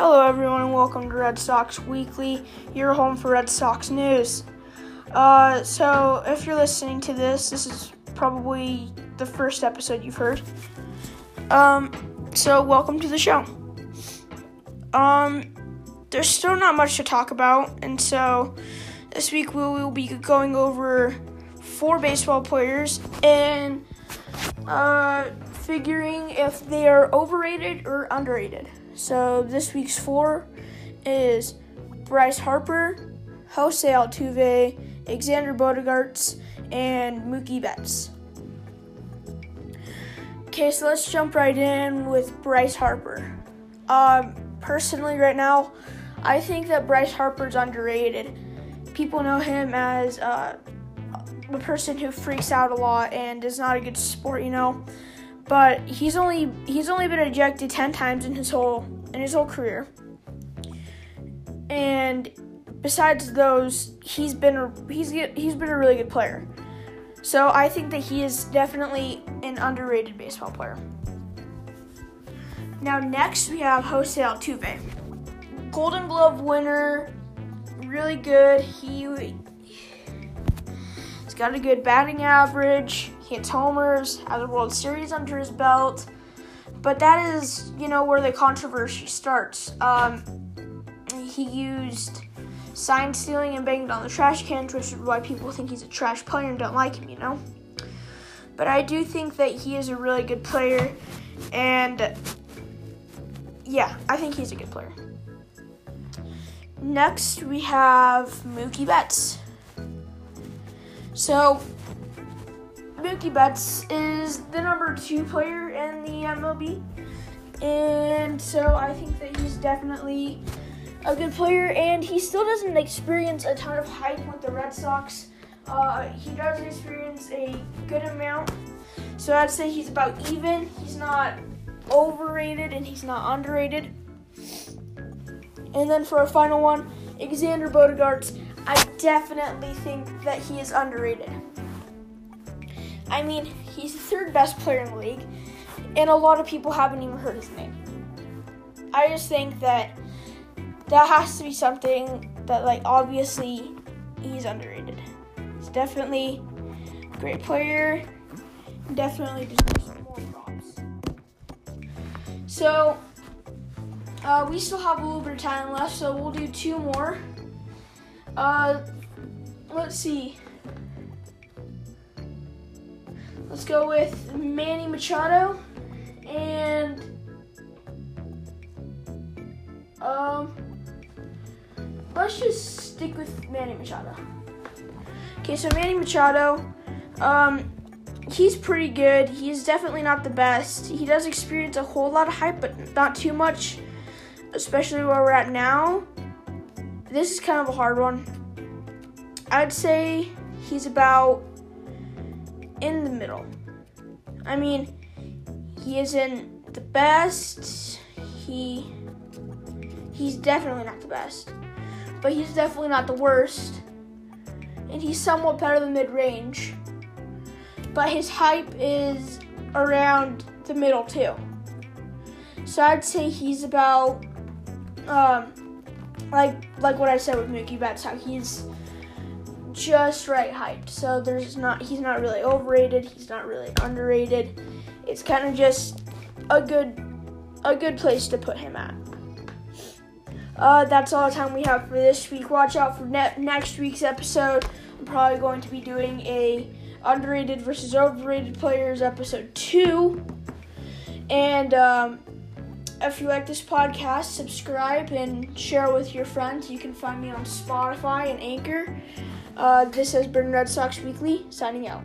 Hello, everyone, and welcome to Red Sox Weekly, your home for Red Sox news. Uh, so, if you're listening to this, this is probably the first episode you've heard. Um, so welcome to the show. Um, there's still not much to talk about, and so this week we will be going over four baseball players and uh, figuring if they are overrated or underrated. So this week's four is Bryce Harper, Jose Altuve, Xander Bogaerts, and Mookie Betts. Okay, so let's jump right in with Bryce Harper. Um, personally, right now, I think that Bryce Harper's underrated. People know him as uh, a person who freaks out a lot and is not a good sport, you know but he's only he's only been ejected 10 times in his whole in his whole career. And besides those, he's been a, he's he's been a really good player. So I think that he is definitely an underrated baseball player. Now next we have Jose Altuve. Golden Glove winner, really good. He he's got a good batting average hits homers, has a World Series under his belt. But that is, you know, where the controversy starts. Um, he used sign stealing and banged on the trash cans, which is why people think he's a trash player and don't like him, you know? But I do think that he is a really good player, and yeah, I think he's a good player. Next, we have Mookie Betts. So, Mookie Betts is the number two player in the MLB. And so I think that he's definitely a good player, and he still doesn't experience a ton of hype with the Red Sox. Uh, he does experience a good amount. So I'd say he's about even. He's not overrated and he's not underrated. And then for a final one, Xander Bogaerts, I definitely think that he is underrated. I mean, he's the third best player in the league, and a lot of people haven't even heard his name. I just think that that has to be something that, like, obviously he's underrated. He's definitely a great player, definitely deserves more props. So, uh, we still have a little bit of time left, so we'll do two more. Uh, let's see. Let's go with Manny Machado and um let's just stick with Manny Machado. Okay, so Manny Machado, um, he's pretty good. He's definitely not the best. He does experience a whole lot of hype, but not too much, especially where we're at now. This is kind of a hard one. I'd say he's about in the middle. I mean, he isn't the best. He he's definitely not the best, but he's definitely not the worst. And he's somewhat better than mid-range. But his hype is around the middle too. So I'd say he's about um like like what I said with Mookie Betts, how he's just right hyped. So there's not he's not really overrated, he's not really underrated. It's kind of just a good a good place to put him at. Uh, that's all the time we have for this week. Watch out for ne- next week's episode. I'm probably going to be doing a underrated versus overrated players episode two. And um, if you like this podcast, subscribe and share with your friends. You can find me on Spotify and Anchor. Uh, this has been Red Sox Weekly, signing out.